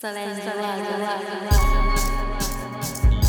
Strange World. You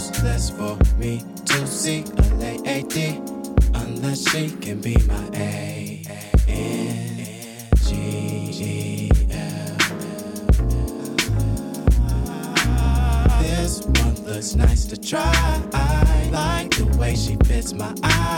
useless for me to see a lady unless she can be my A N G G L. This one looks nice to try. I like the way she fits my eye.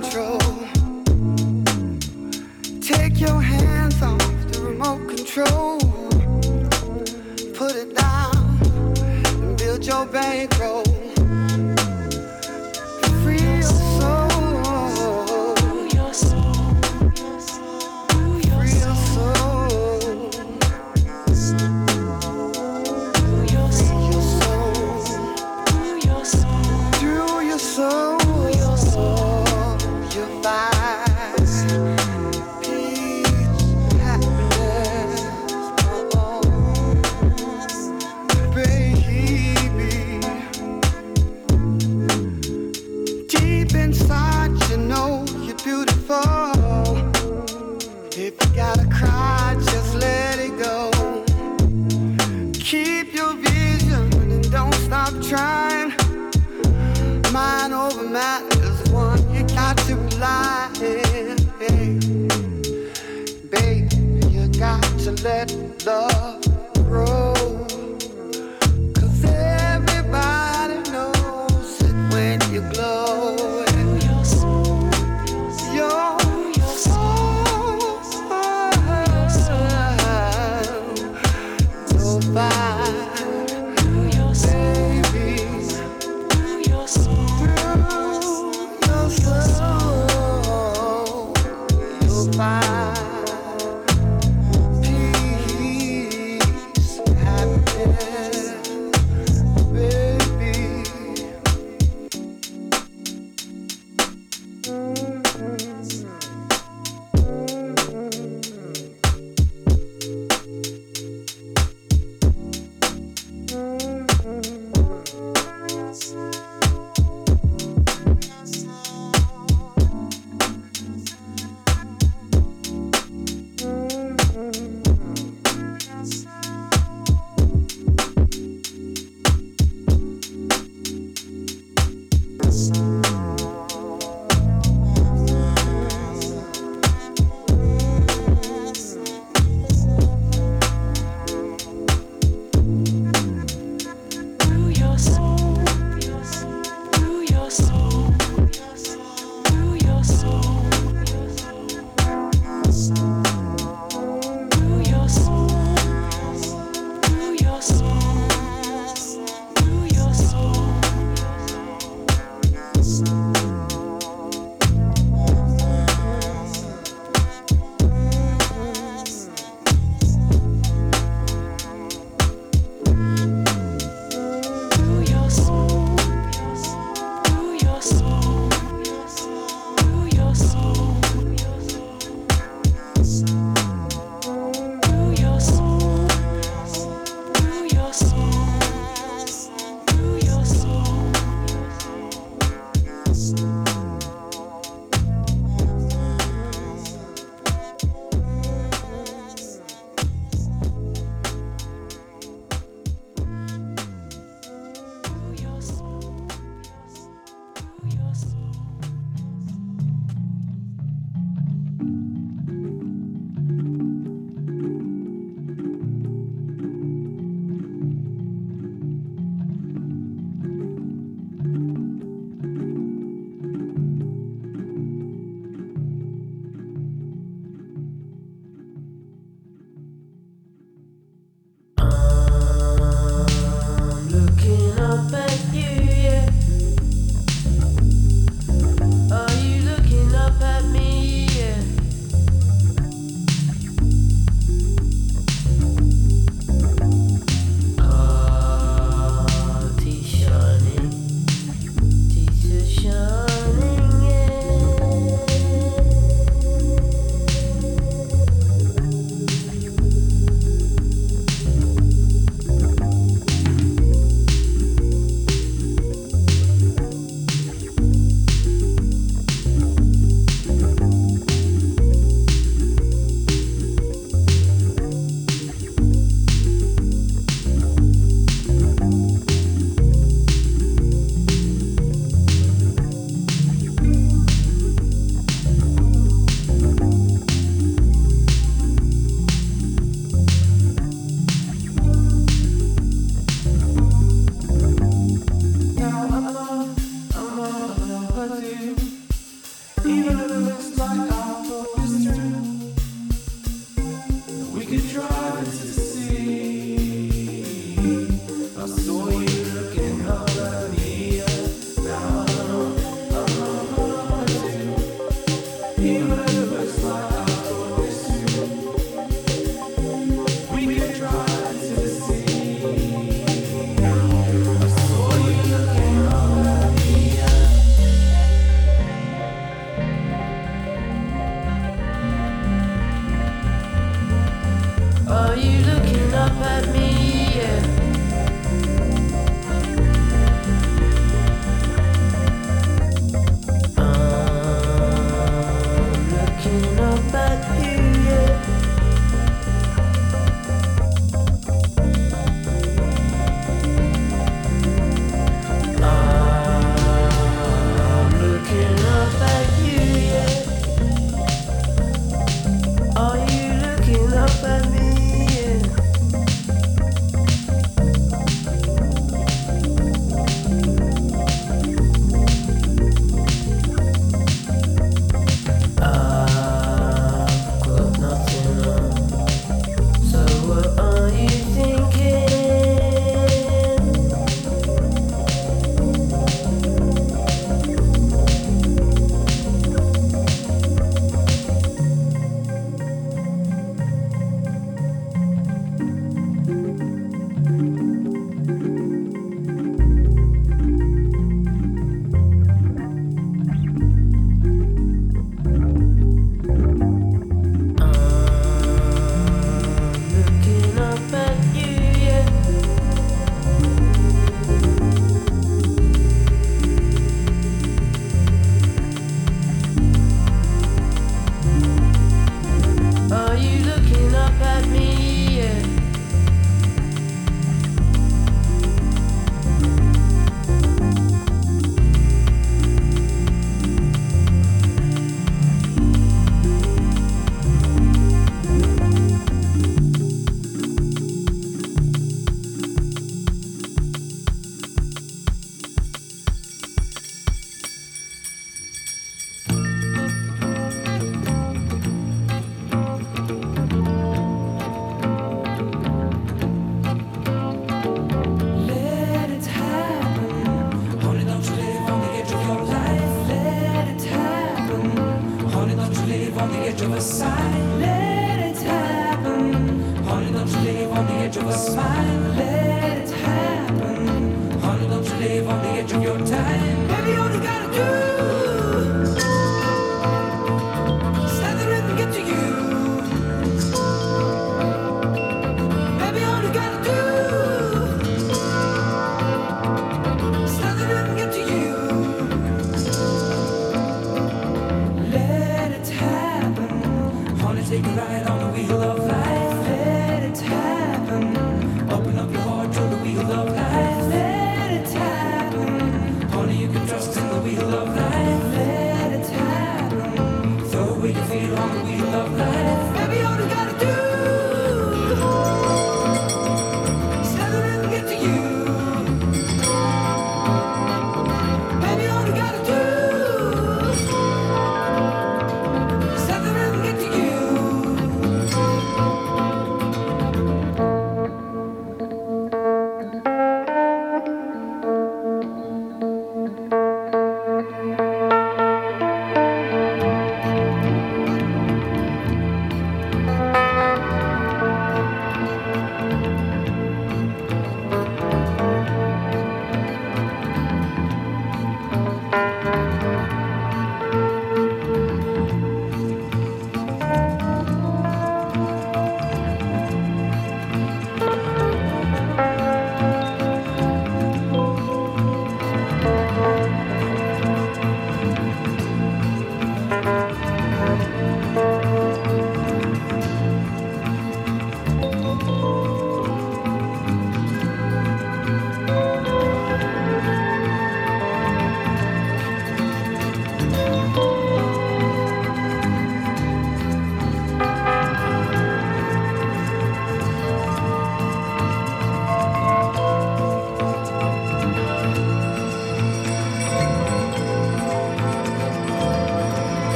control. Take your hands off the remote control. Put it down and build your bankroll.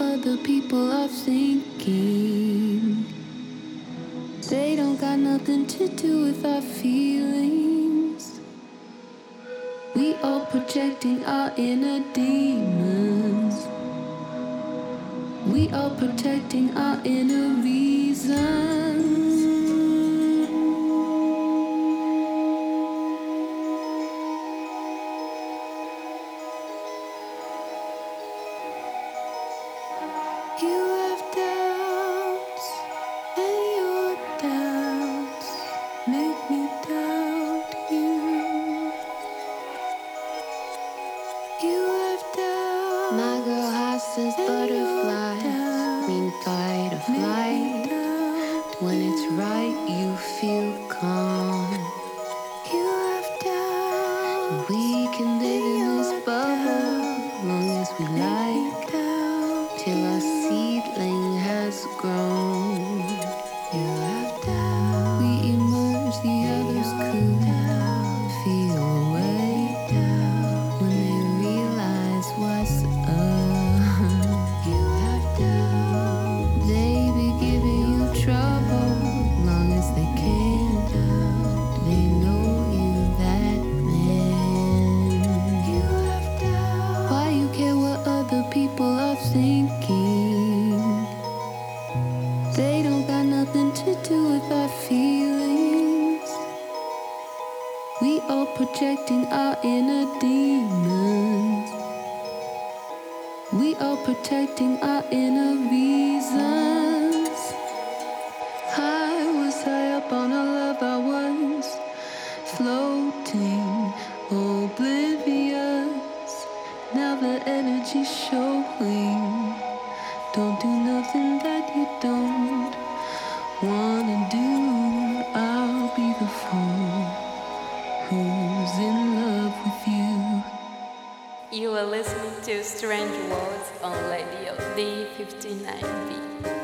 other people are thinking. They don't got nothing to do with our feelings. We all projecting our inner demons. We all protecting our inner reason. are listening to Strange Worlds on Radio D59B.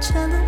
沉的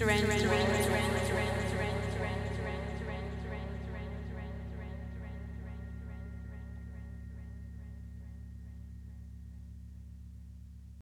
Strange.